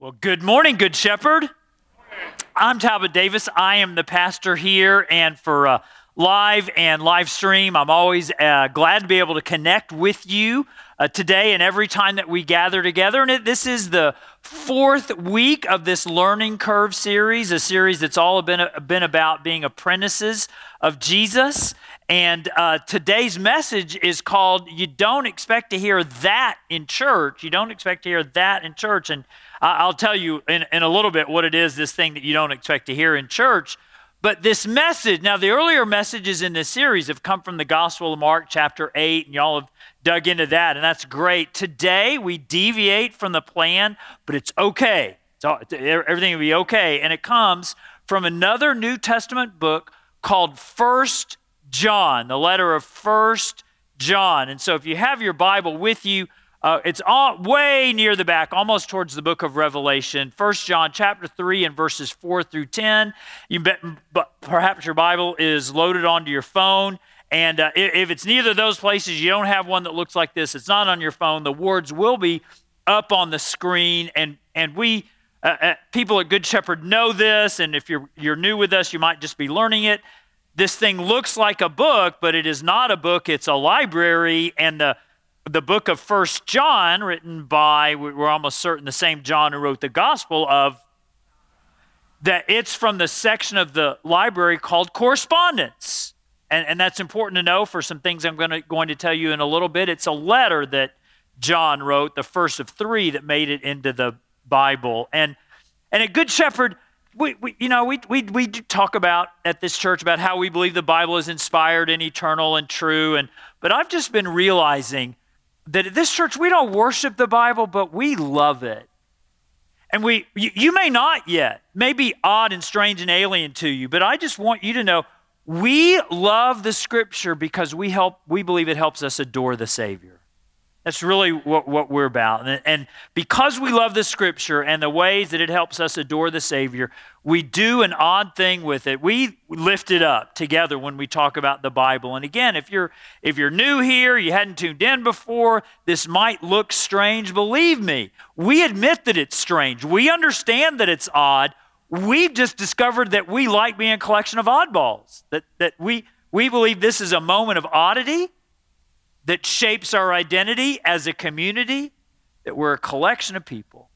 Well, good morning, Good Shepherd. I'm Talbot Davis. I am the pastor here, and for uh, live and live stream, I'm always uh, glad to be able to connect with you uh, today and every time that we gather together. And it, this is the fourth week of this Learning Curve series, a series that's all been, been about being apprentices of Jesus. And uh, today's message is called You Don't Expect to Hear That in Church. You don't expect to hear that in church. And I'll tell you in, in a little bit what it is, this thing that you don't expect to hear in church. But this message, now the earlier messages in this series have come from the Gospel of Mark, chapter 8, and y'all have dug into that, and that's great. Today, we deviate from the plan, but it's okay. It's all, everything will be okay. And it comes from another New Testament book called First John, the letter of First John. And so if you have your Bible with you, uh, it's all, way near the back, almost towards the book of Revelation. First John chapter 3 and verses 4 through 10. You bet, but perhaps your Bible is loaded onto your phone. And uh, if it's neither of those places, you don't have one that looks like this, it's not on your phone, the words will be up on the screen. And, and we, uh, uh people at Good Shepherd know this. And if you're, you're new with us, you might just be learning it. This thing looks like a book, but it is not a book, it's a library. And the the book of First John, written by, we're almost certain the same John who wrote the Gospel of, that it's from the section of the library called correspondence. And, and that's important to know for some things I'm going to, going to tell you in a little bit. It's a letter that John wrote, the first of three that made it into the Bible. And, and a good shepherd, we, we, you know, we, we, we talk about at this church about how we believe the Bible is inspired and eternal and true. And, but I've just been realizing that at this church we don't worship the Bible, but we love it. And we you, you may not yet, may be odd and strange and alien to you, but I just want you to know we love the scripture because we help we believe it helps us adore the Savior. That's really what, what we're about. And, and because we love the scripture and the ways that it helps us adore the Savior, we do an odd thing with it. We lift it up together when we talk about the Bible. And again, if you're if you're new here, you hadn't tuned in before, this might look strange. Believe me, we admit that it's strange. We understand that it's odd. We've just discovered that we like being a collection of oddballs. That that we we believe this is a moment of oddity that shapes our identity as a community, that we're a collection of people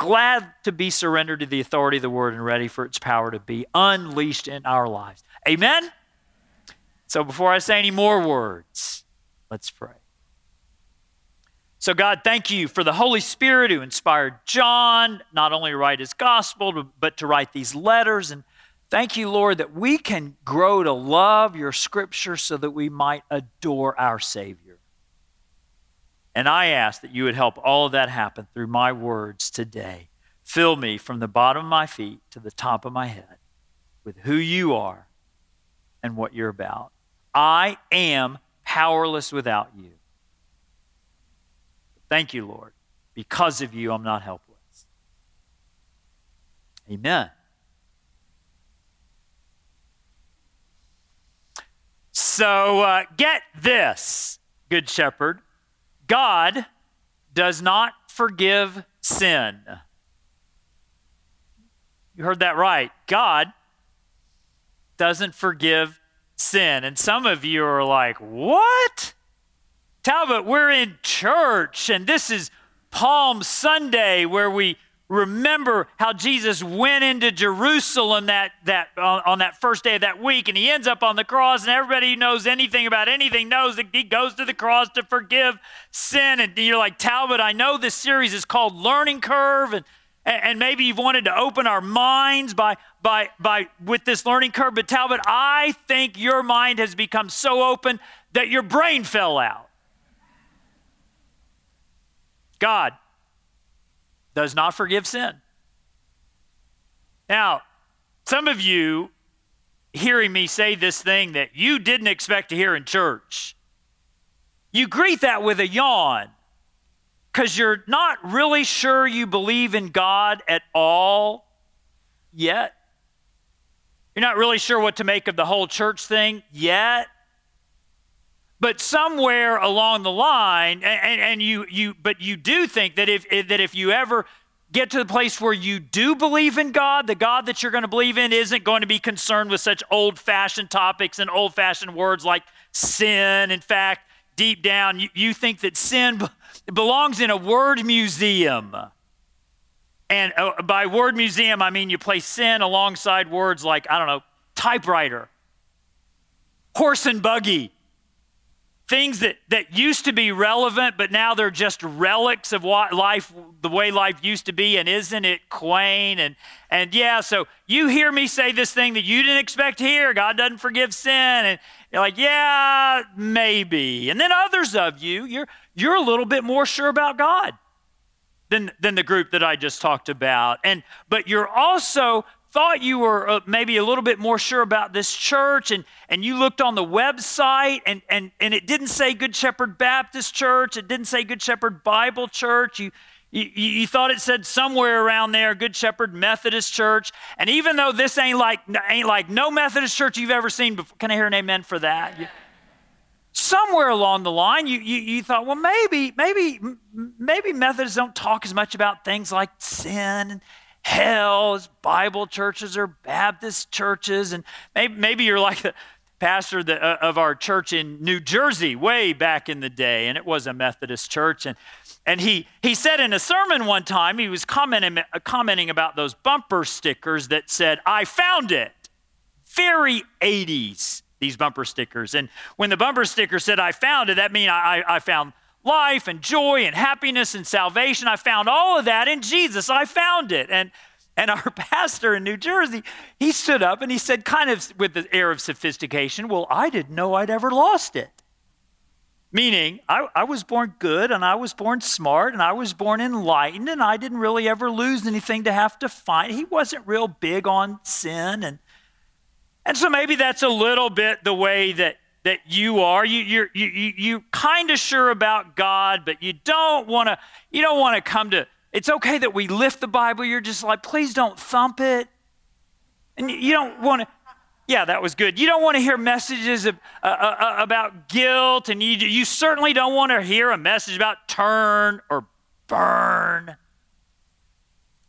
glad to be surrendered to the authority of the word and ready for its power to be unleashed in our lives. Amen? So before I say any more words, let's pray. So, God, thank you for the Holy Spirit who inspired John not only to write his gospel, but to write these letters. And Thank you, Lord, that we can grow to love your scripture so that we might adore our Savior. And I ask that you would help all of that happen through my words today. Fill me from the bottom of my feet to the top of my head with who you are and what you're about. I am powerless without you. Thank you, Lord. Because of you, I'm not helpless. Amen. So uh, get this, Good Shepherd God does not forgive sin. You heard that right. God doesn't forgive sin. And some of you are like, what? Talbot, we're in church and this is Palm Sunday where we remember how Jesus went into Jerusalem that, that, on, on that first day of that week, and he ends up on the cross, and everybody who knows anything about anything knows that he goes to the cross to forgive sin. And you're like, Talbot, I know this series is called Learning Curve, and, and maybe you've wanted to open our minds by, by, by with this learning curve, but Talbot, I think your mind has become so open that your brain fell out. God does not forgive sin. Now, some of you hearing me say this thing that you didn't expect to hear in church, you greet that with a yawn because you're not really sure you believe in God at all yet. You're not really sure what to make of the whole church thing yet. But somewhere along the line, and, and you, you, but you do think that if, that if you ever get to the place where you do believe in God, the God that you're going to believe in isn't going to be concerned with such old fashioned topics and old fashioned words like sin. In fact, deep down, you, you think that sin belongs in a word museum. And uh, by word museum, I mean you place sin alongside words like, I don't know, typewriter, horse and buggy, things that, that used to be relevant, but now they're just relics of what life, the way life used to be, and isn't it quaint? And, and yeah, so you hear me say this thing that you didn't expect to hear God doesn't forgive sin. And you're like, yeah, maybe. And then others of you, you're, you're a little bit more sure about God than, than the group that I just talked about. And, but you're also thought you were uh, maybe a little bit more sure about this church and, and you looked on the website and, and, and it didn't say Good Shepherd Baptist Church, it didn't say Good Shepherd Bible Church. You, you, you thought it said somewhere around there Good Shepherd Methodist Church. And even though this ain't like, ain't like no Methodist church you've ever seen before, can I hear an amen for that? Somewhere along the line you, you, you thought well maybe maybe maybe methodists don't talk as much about things like sin hell as Bible churches or Baptist churches. And maybe, maybe you're like the pastor the, uh, of our church in New Jersey way back in the day, and it was a Methodist church. And, and he, he said in a sermon one time, he was commenting, uh, commenting about those bumper stickers that said, I found it. Very 80s, these bumper stickers. And when the bumper sticker said, I found it, that means I, I found life and joy and happiness and salvation. I found all of that in Jesus. I found it. And and our pastor in New Jersey, he stood up and he said, kind of with the air of sophistication, Well, I didn't know I'd ever lost it. Meaning, I, I, was born good and I was born smart and I was born enlightened and I didn't really ever lose anything to have to find. He wasn't real big on sin. And, and so maybe that's a little bit the way that that you are. You, you're you, you, kind of sure about God, but you don't want to. You don't want to come to. It's okay that we lift the Bible. You're just like, please don't thump it, and you don't want to. Yeah, that was good. You don't want to hear messages of, uh, uh, uh, about guilt, and you, you certainly don't want to hear a message about turn or burn.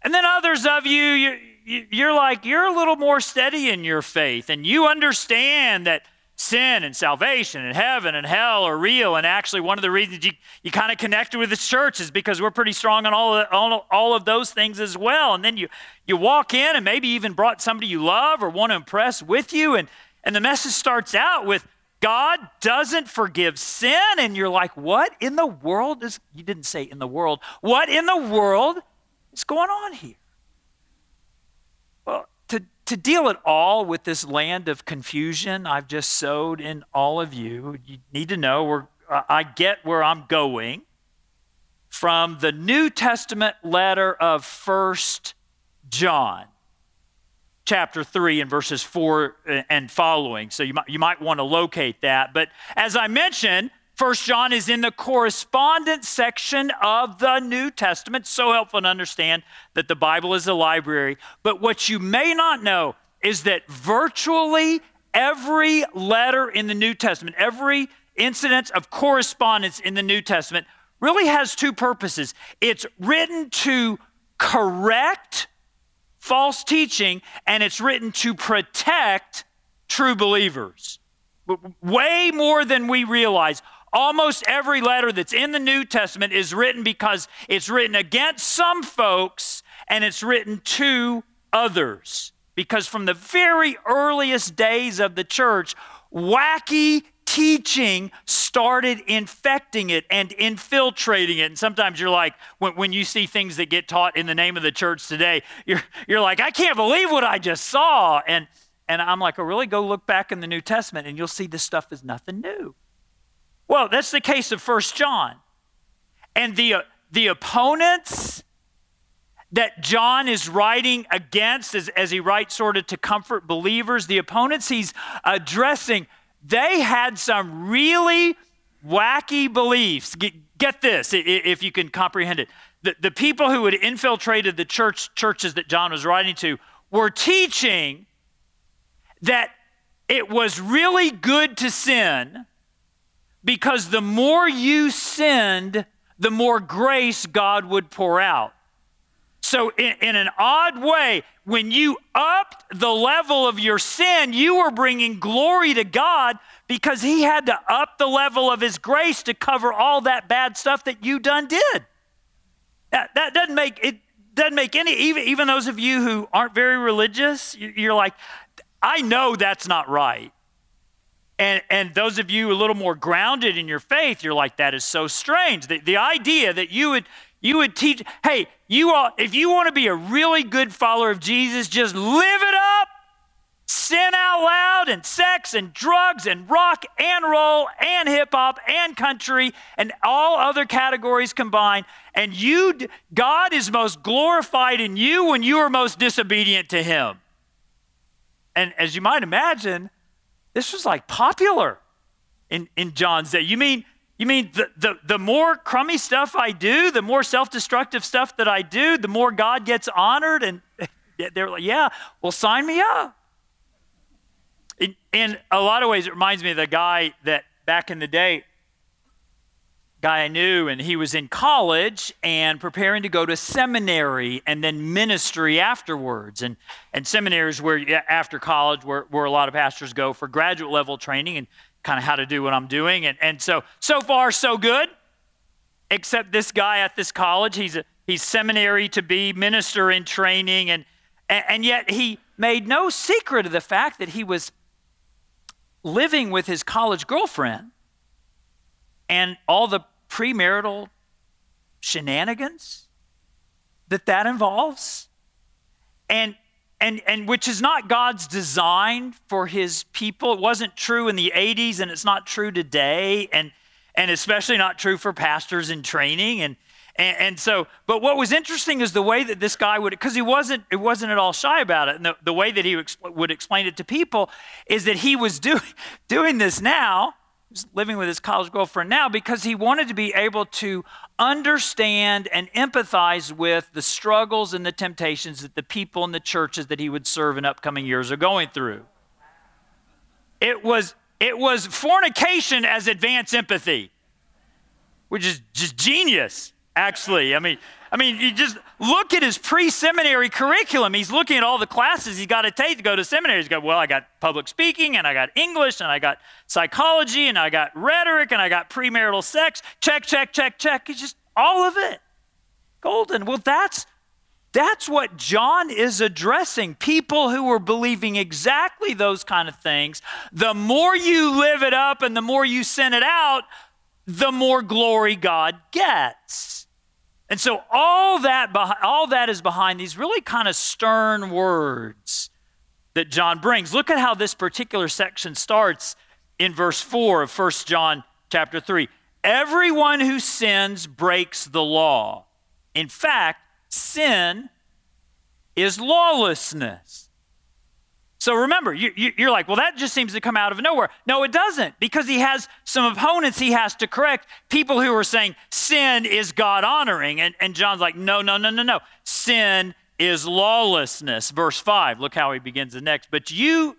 And then others of you, you, you're like, you're a little more steady in your faith, and you understand that sin and salvation and heaven and hell are real. And actually, one of the reasons you, you kind of connected with the church is because we're pretty strong on all of, all, all of those things as well. And then you, you walk in and maybe even brought somebody you love or want to impress with you. And, and the message starts out with, God doesn't forgive sin. And you're like, what in the world is, you didn't say in the world, what in the world is going on here? To deal at all with this land of confusion I've just sowed in all of you, you need to know where I get where I'm going from the New Testament letter of First John, chapter 3 and verses 4 and following. So you might, you might want to locate that. But as I mentioned, First John is in the correspondence section of the New Testament. So helpful to understand that the Bible is a library. But what you may not know is that virtually every letter in the New Testament, every incident of correspondence in the New Testament, really has two purposes. It's written to correct false teaching, and it's written to protect true believers. Way more than we realize. Almost every letter that's in the New Testament is written because it's written against some folks and it's written to others. Because from the very earliest days of the church, wacky teaching started infecting it and infiltrating it. And sometimes you're like, when, when you see things that get taught in the name of the church today, you're, you're like, I can't believe what I just saw. And, and I'm like, oh, really? Go look back in the New Testament and you'll see this stuff is nothing new. Well, that's the case of First John. And the, the opponents that John is writing against as, as he writes sort of to comfort believers, the opponents he's addressing, they had some really wacky beliefs. Get, get this, if you can comprehend it. The, the people who had infiltrated the church churches that John was writing to were teaching that it was really good to sin because the more you sinned, the more grace God would pour out. So, in, in, an odd way, when you upped the level of your sin, you were bringing glory to God because He had to up the level of His grace to cover all that bad stuff that you done did. That, that doesn't make it doesn't make any even even those of you who aren't very religious, you're like, I know that's not right. And, and those of you a little more grounded in your faith, you're like, that is so strange. The, the idea that you would you would teach, hey, you all, if you want to be a really good follower of Jesus, just live it up, sin out loud, and sex and drugs and rock and roll and hip hop and country and all other categories combined. And you, God is most glorified in you when you are most disobedient to Him. And as you might imagine, this was like popular in, in John's day. You mean you mean the, the, the more crummy stuff I do, the more self destructive stuff that I do, the more God gets honored? And they're like, yeah, well, sign me up. In, in a lot of ways, it reminds me of the guy that back in the day, guy I knew, and he was in college and preparing to go to seminary and then ministry afterwards. And, and seminaries where after college, where, where a lot of pastors go for graduate level training. And kind of how to do what I'm doing. And, and so, so far, so good. Except this guy at this college, he's, a, he's seminary to be, minister in training, and, and yet he made no secret of the fact that he was living with his college girlfriend and all the premarital shenanigans that that involves. And and, and which is not God's design for his people. It wasn't true in the 80s and it's not true today, and, and especially not true for pastors in training. And, and, and so, but what was interesting is the way that this guy would, because he wasn't, it wasn't at all shy about it. And the, the way that he would explain it to people is that he was do, doing this now living with his college girlfriend now because he wanted to be able to understand and empathize with the struggles and the temptations that the people in the churches that he would serve in upcoming years are going through. It was it was fornication as advanced empathy, which is just genius, actually. I mean, I mean, you just look at his pre seminary curriculum. He's looking at all the classes he's got to take to go to seminary. He's got, well, I got public speaking, and I got English, and I got psychology, and I got rhetoric, and I got premarital sex. Check, check, check, check. It's just all of it. Golden. Well, that's. That's what John is addressing. People who are believing exactly those kind of things. The more you live it up and the more you send it out, the more glory God gets. And so all that, all that is behind these really kind of stern words that John brings. Look at how this particular section starts in verse 4 of 1 John chapter 3. Everyone who sins breaks the law. In fact, sin is lawlessness. So remember, you, are like, well, that just seems to come out of nowhere. No, it doesn't, because he has some opponents he has to correct. People who are saying sin is God honoring. And, and John's like, no, no, no, no, no. Sin is lawlessness. Verse 5, look how he begins the next. But you,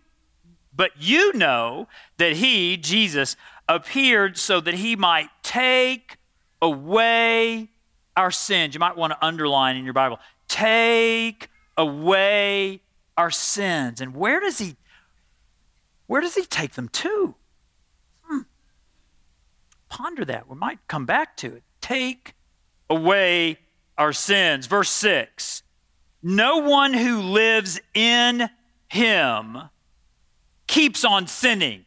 but you know that he, Jesus, appeared so that he might take away our sins. You might want to underline in your Bible, take away our sins. And where does he where does he take them to? Hmm. Ponder that. We might come back to it. Take away our sins. Verse 6. No one who lives in him keeps on sinning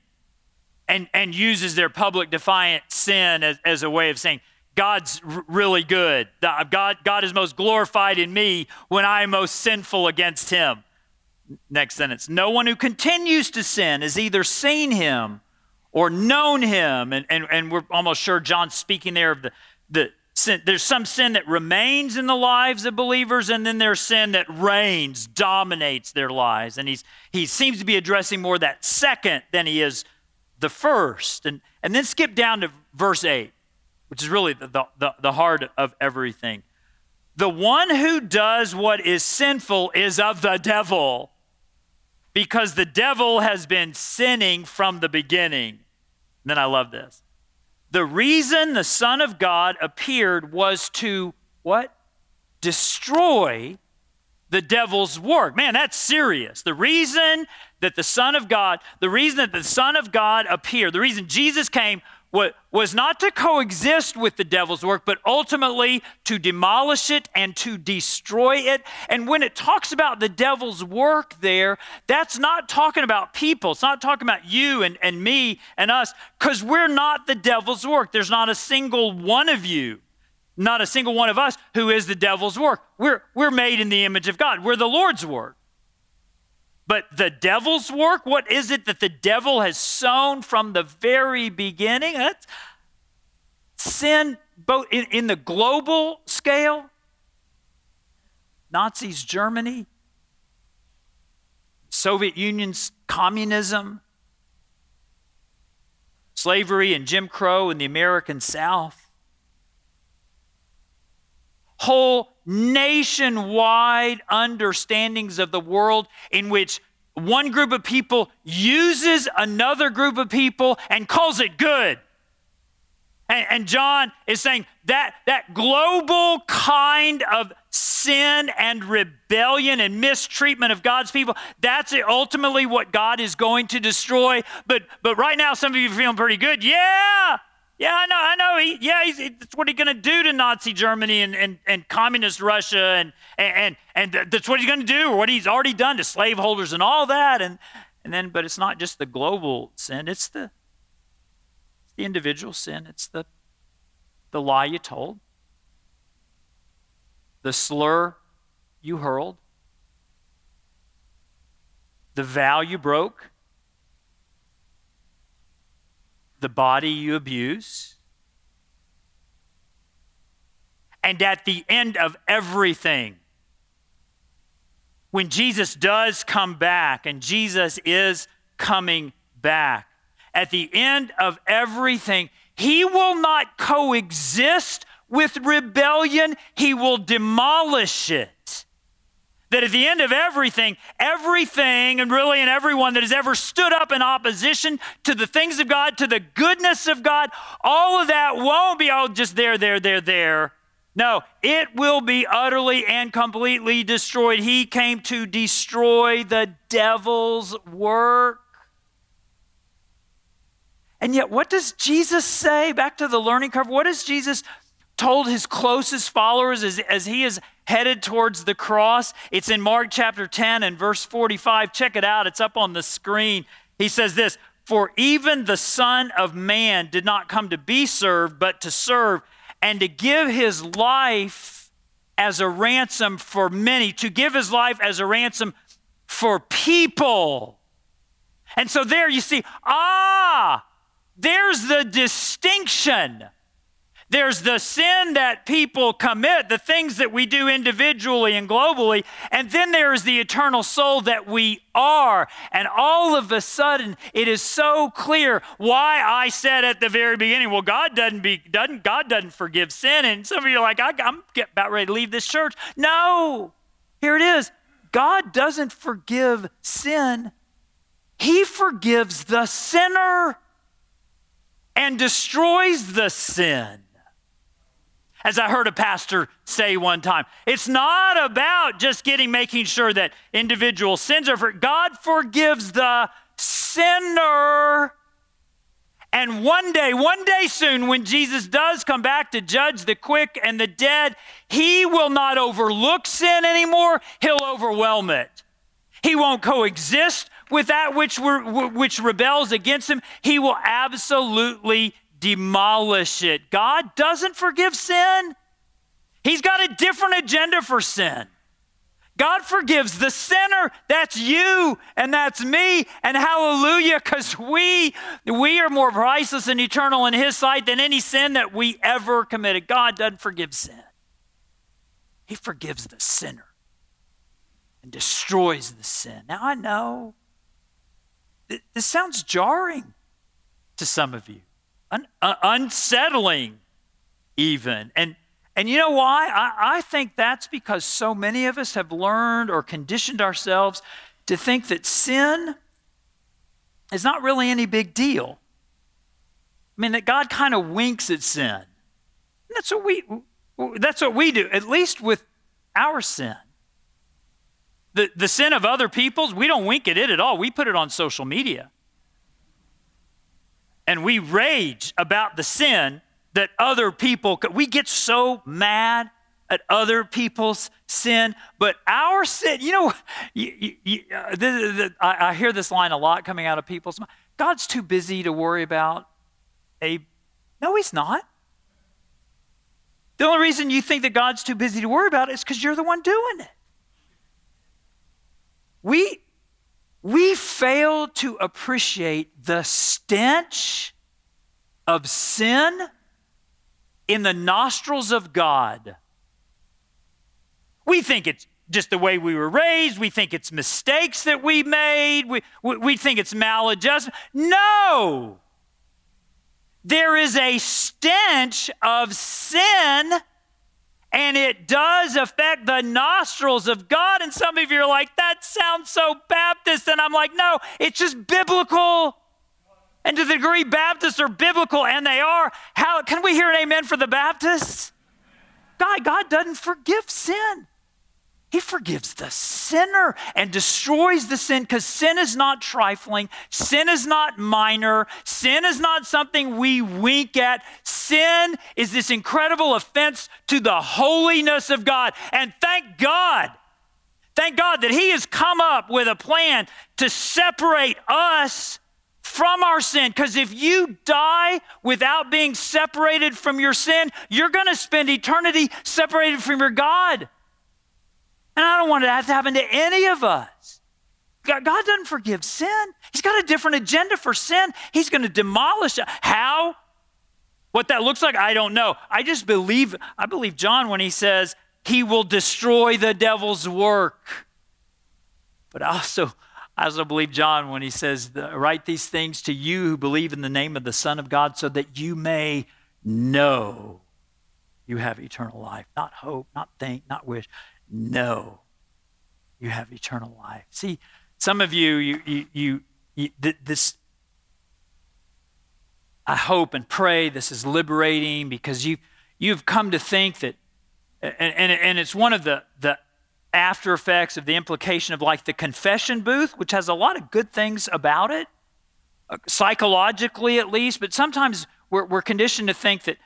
and, and uses their public defiant sin as, as a way of saying, God's really good. God, God is most glorified in me when I am most sinful against him. Next sentence. No one who continues to sin has either seen him or known him. And, and, and we're almost sure John's speaking there of the, the sin. There's some sin that remains in the lives of believers, and then there's sin that reigns, dominates their lives. And he's, he seems to be addressing more that second than he is the first. And, and then skip down to verse 8, which is really the, the, the heart of everything. The one who does what is sinful is of the devil because the devil has been sinning from the beginning. And then I love this. The reason the Son of God appeared was to what? destroy the devil's work. Man, that's serious. The reason that the Son of God, the reason that the Son of God appeared, the reason Jesus came was not to coexist with the devil's work, but ultimately to demolish it and to destroy it. And when it talks about the devil's work there, that's not talking about people. It's not talking about you and, and me and us, because we're not the devil's work. There's not a single one of you, not a single one of us who is the devil's work. We're, we're made in the image of God, we're the Lord's work. But the devil's work, what is it that the devil has sown from the very beginning? That's sin, both in, in the global scale, Nazis, Germany, Soviet Union's communism, slavery and Jim Crow in the American South, whole nationwide understandings of the world in which one group of people uses another group of people and calls it good. And, and, John is saying that that global kind of sin and rebellion and mistreatment of God's people, that's ultimately what God is going to destroy. But but right now, some of you are feeling pretty good. Yeah, yeah, I know, I know. He, yeah, he's, that's what he's going to do to Nazi Germany and, and, and communist Russia, and, and, and that's what he's going to do, or what he's already done to slaveholders and all that. And, and then, but it's not just the global sin, it's the, the individual sin, it's the, the lie you told, the slur you hurled, the vow you broke the body you abuse. And at the end of everything, when Jesus does come back, and Jesus is coming back, at the end of everything, he will not coexist with rebellion, he will demolish it that at the end of everything, everything and really and everyone that has ever stood up in opposition to the things of God, to the goodness of God, all of that won't be all just there, there, there, there. No, it will be utterly and completely destroyed. He came to destroy the devil's work. And yet, what does Jesus say? Back to the learning curve. What does Jesus told his closest followers as, as he is headed towards the cross. It's in Mark chapter 10 and verse 45. Check it out, it's up on the screen. He says this For even the Son of Man did not come to be served, but to serve and to give his life as a ransom for many, to give his life as a ransom for people. And so there you see, ah, there's the distinction there's the sin that people commit, the things that we do individually and globally, and then there's the eternal soul that we are. And all of a sudden, it is so clear why I said at the very beginning, well, God doesn't be doesn't God doesn't forgive sin. And some of you are like, I, I'm about ready to leave this church. No, here it is. God doesn't forgive sin. He forgives the sinner and destroys the sin as I heard a pastor say one time. It's not about just getting making sure that individual sins are for God forgives the sinner. And one day, one day soon, when Jesus does come back to judge the quick and the dead, he will not overlook sin anymore. He'll overwhelm it. He won't coexist with that which, which rebels against him. He will absolutely demolish it. God doesn't forgive sin, He's got a different agenda for sin. God forgives the sinner. That's you and that's me. And hallelujah, because we, we are more priceless and eternal in His sight than any sin that we ever committed. God doesn't forgive sin, He forgives the sinner and destroys the sin. Now, I know this sounds jarring to some of you un, uh, unsettling, even. And, and you know why? I, I think that's because so many of us have learned or conditioned ourselves to think that sin is not really any big deal. I mean, that God kind of winks at sin. And that's what we that's what we do, at least with our sin. The, the sin of other people's, we don't wink at it at all. We put it on social media. And we rage about the sin that other people, we get so mad at other people's sin, but our sin, you know, you, you, uh, the, the, I, I hear this line a lot coming out of people's mind. God's too busy to worry about a. No, he's not. The only reason you think that God's too busy to worry about is because you're the one doing it. We, we fail to appreciate the stench of sin in the nostrils of God. We think it's just the way we were raised. We think it's mistakes that we made. We, we, we think it's maladjustment. No! There is a stench of sin, and it does affect the nostrils of God. And some of you are like, that sounds so Baptist. And I'm like, no, it's just biblical. And to the degree Baptists are biblical, and they are, how can we hear an amen for the Baptists? God, God doesn't forgive sin. He forgives the sinner and destroys the sin because sin is not trifling. Sin is not minor. Sin is not something we wink at. Sin is this incredible offense to the holiness of God. And thank God, thank God that He has come up with a plan to separate us from our sin. Because if you die without being separated from your sin, you're going to spend eternity separated from your God. And I don't want that to happen to any of us. God, doesn't forgive sin. He's got a different agenda for sin. He's going to demolish it. How? What that looks like, I don't know. I just believe, I believe John when he says he will destroy the devil's work. But also, I also believe John when he says, Write these things to you who believe in the name of the Son of God so that you may know you have eternal life. Not hope, not think, not wish know you have eternal life. See, some of you, you, you, you, you this, I hope and pray this is liberating because you, you've come to think that, and, and, and it's one of the, the after effects of the implication of like the confession booth, which has a lot of good things about it, uh, psychologically at least, but sometimes we're, we're conditioned to think that,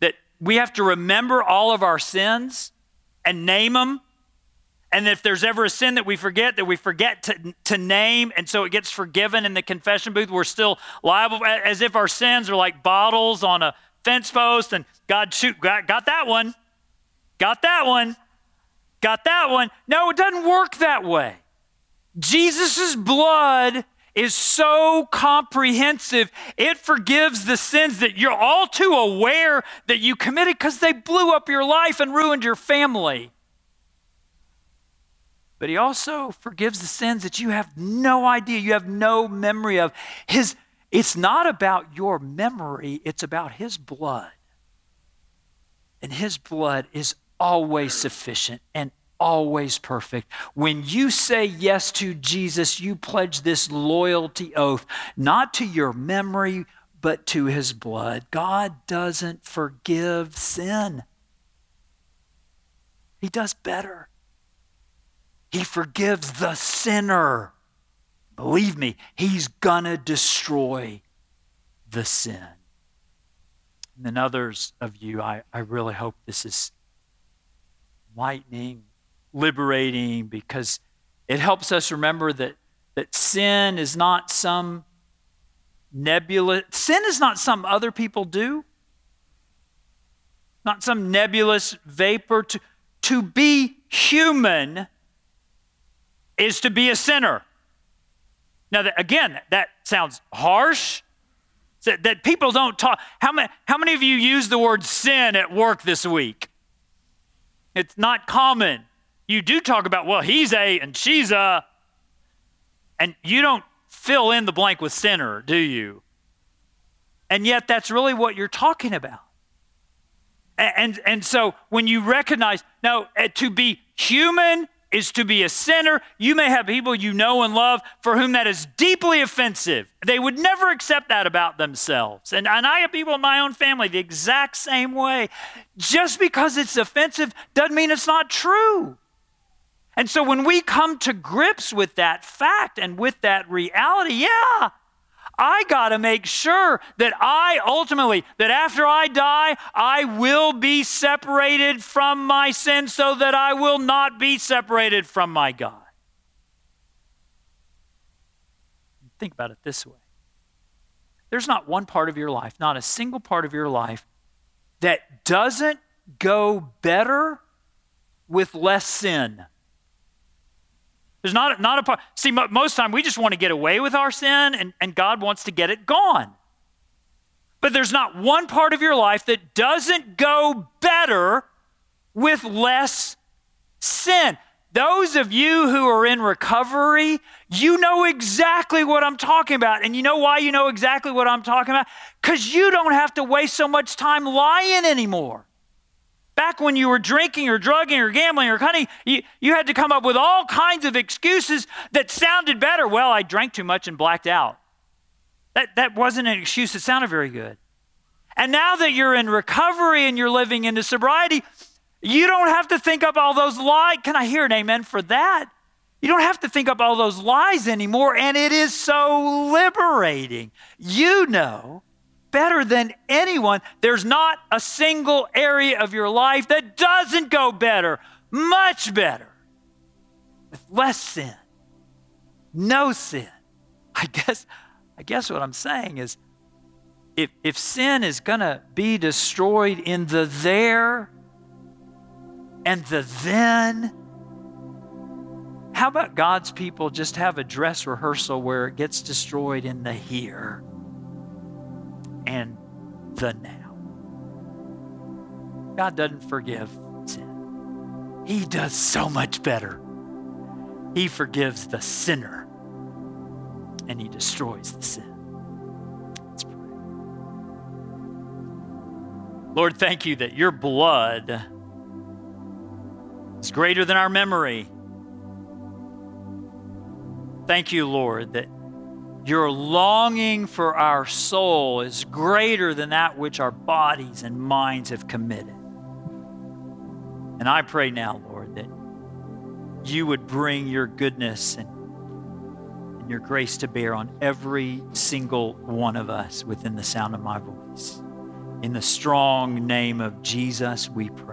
that we have to remember all of our sins and name them and if there's ever a sin that we forget, that we forget to, to name, and so it gets forgiven in the confession booth, we're still liable, as if our sins are like bottles on a fence post, and God, shoot, got, got that one, got that one, got that one. No, it doesn't work that way. Jesus' blood is so comprehensive, it forgives the sins that you're all too aware that you committed because they blew up your life and ruined your family but he also forgives the sins that you have no idea, you have no memory of. His, it's not about your memory, it's about his blood. And his blood is always sufficient and always perfect. When you say yes to Jesus, you pledge this loyalty oath, not to your memory, but to his blood. God doesn't forgive sin, he does better. He forgives the sinner. Believe me, he's gonna destroy the sin. And then others of you, I, I really hope this is lightning, liberating, because it helps us remember that, that sin is not some nebulous, sin is not some other people do, not some nebulous vapor. To, to be human is to be a sinner. Now, that, again, that sounds harsh. That, that people don't talk. How many, how many of you use the word sin at work this week? It's not common. You do talk about, well, he's a and she's a, and you don't fill in the blank with sinner, do you? And yet, that's really what you're talking about. And, and, and so, when you recognize, now, uh, to be human is to be a sinner. You may have people you know and love for whom that is deeply offensive. They would never accept that about themselves. And, and I have people in my own family the exact same way. Just because it's offensive doesn't mean it's not true. And so when we come to grips with that fact and with that reality, yeah, I got to make sure that I ultimately, that after I die, I will be separated from my sin so that I will not be separated from my God. Think about it this way there's not one part of your life, not a single part of your life, that doesn't go better with less sin. There's not, not a part. See, most time we just want to get away with our sin, and, and God wants to get it gone. But there's not one part of your life that doesn't go better with less sin. Those of you who are in recovery, you know exactly what I'm talking about. And you know why you know exactly what I'm talking about? Because you don't have to waste so much time lying anymore. Back when you were drinking or drugging or gambling or cutting, you, you had to come up with all kinds of excuses that sounded better. Well, I drank too much and blacked out. That, that wasn't an excuse that sounded very good. And now that you're in recovery and you're living into sobriety, you don't have to think up all those lies. Can I hear an amen for that? You don't have to think up all those lies anymore, and it is so liberating. You know better than anyone. There's not a single area of your life that doesn't go better, much better, with less sin, no sin. I guess, I guess what I'm saying is if, if sin is going to be destroyed in the there and the then, how about God's people just have a dress rehearsal where it gets destroyed in the here? And the now. God doesn't forgive sin, He does so much better. He forgives the sinner and He destroys the sin. Lord, thank you that your blood is greater than our memory. Thank you, Lord, that your longing for our soul is greater than that which our bodies and minds have committed. And I pray now, Lord, that you would bring your goodness and, and your grace to bear on every single one of us within the sound of my voice. In the strong name of Jesus, we pray.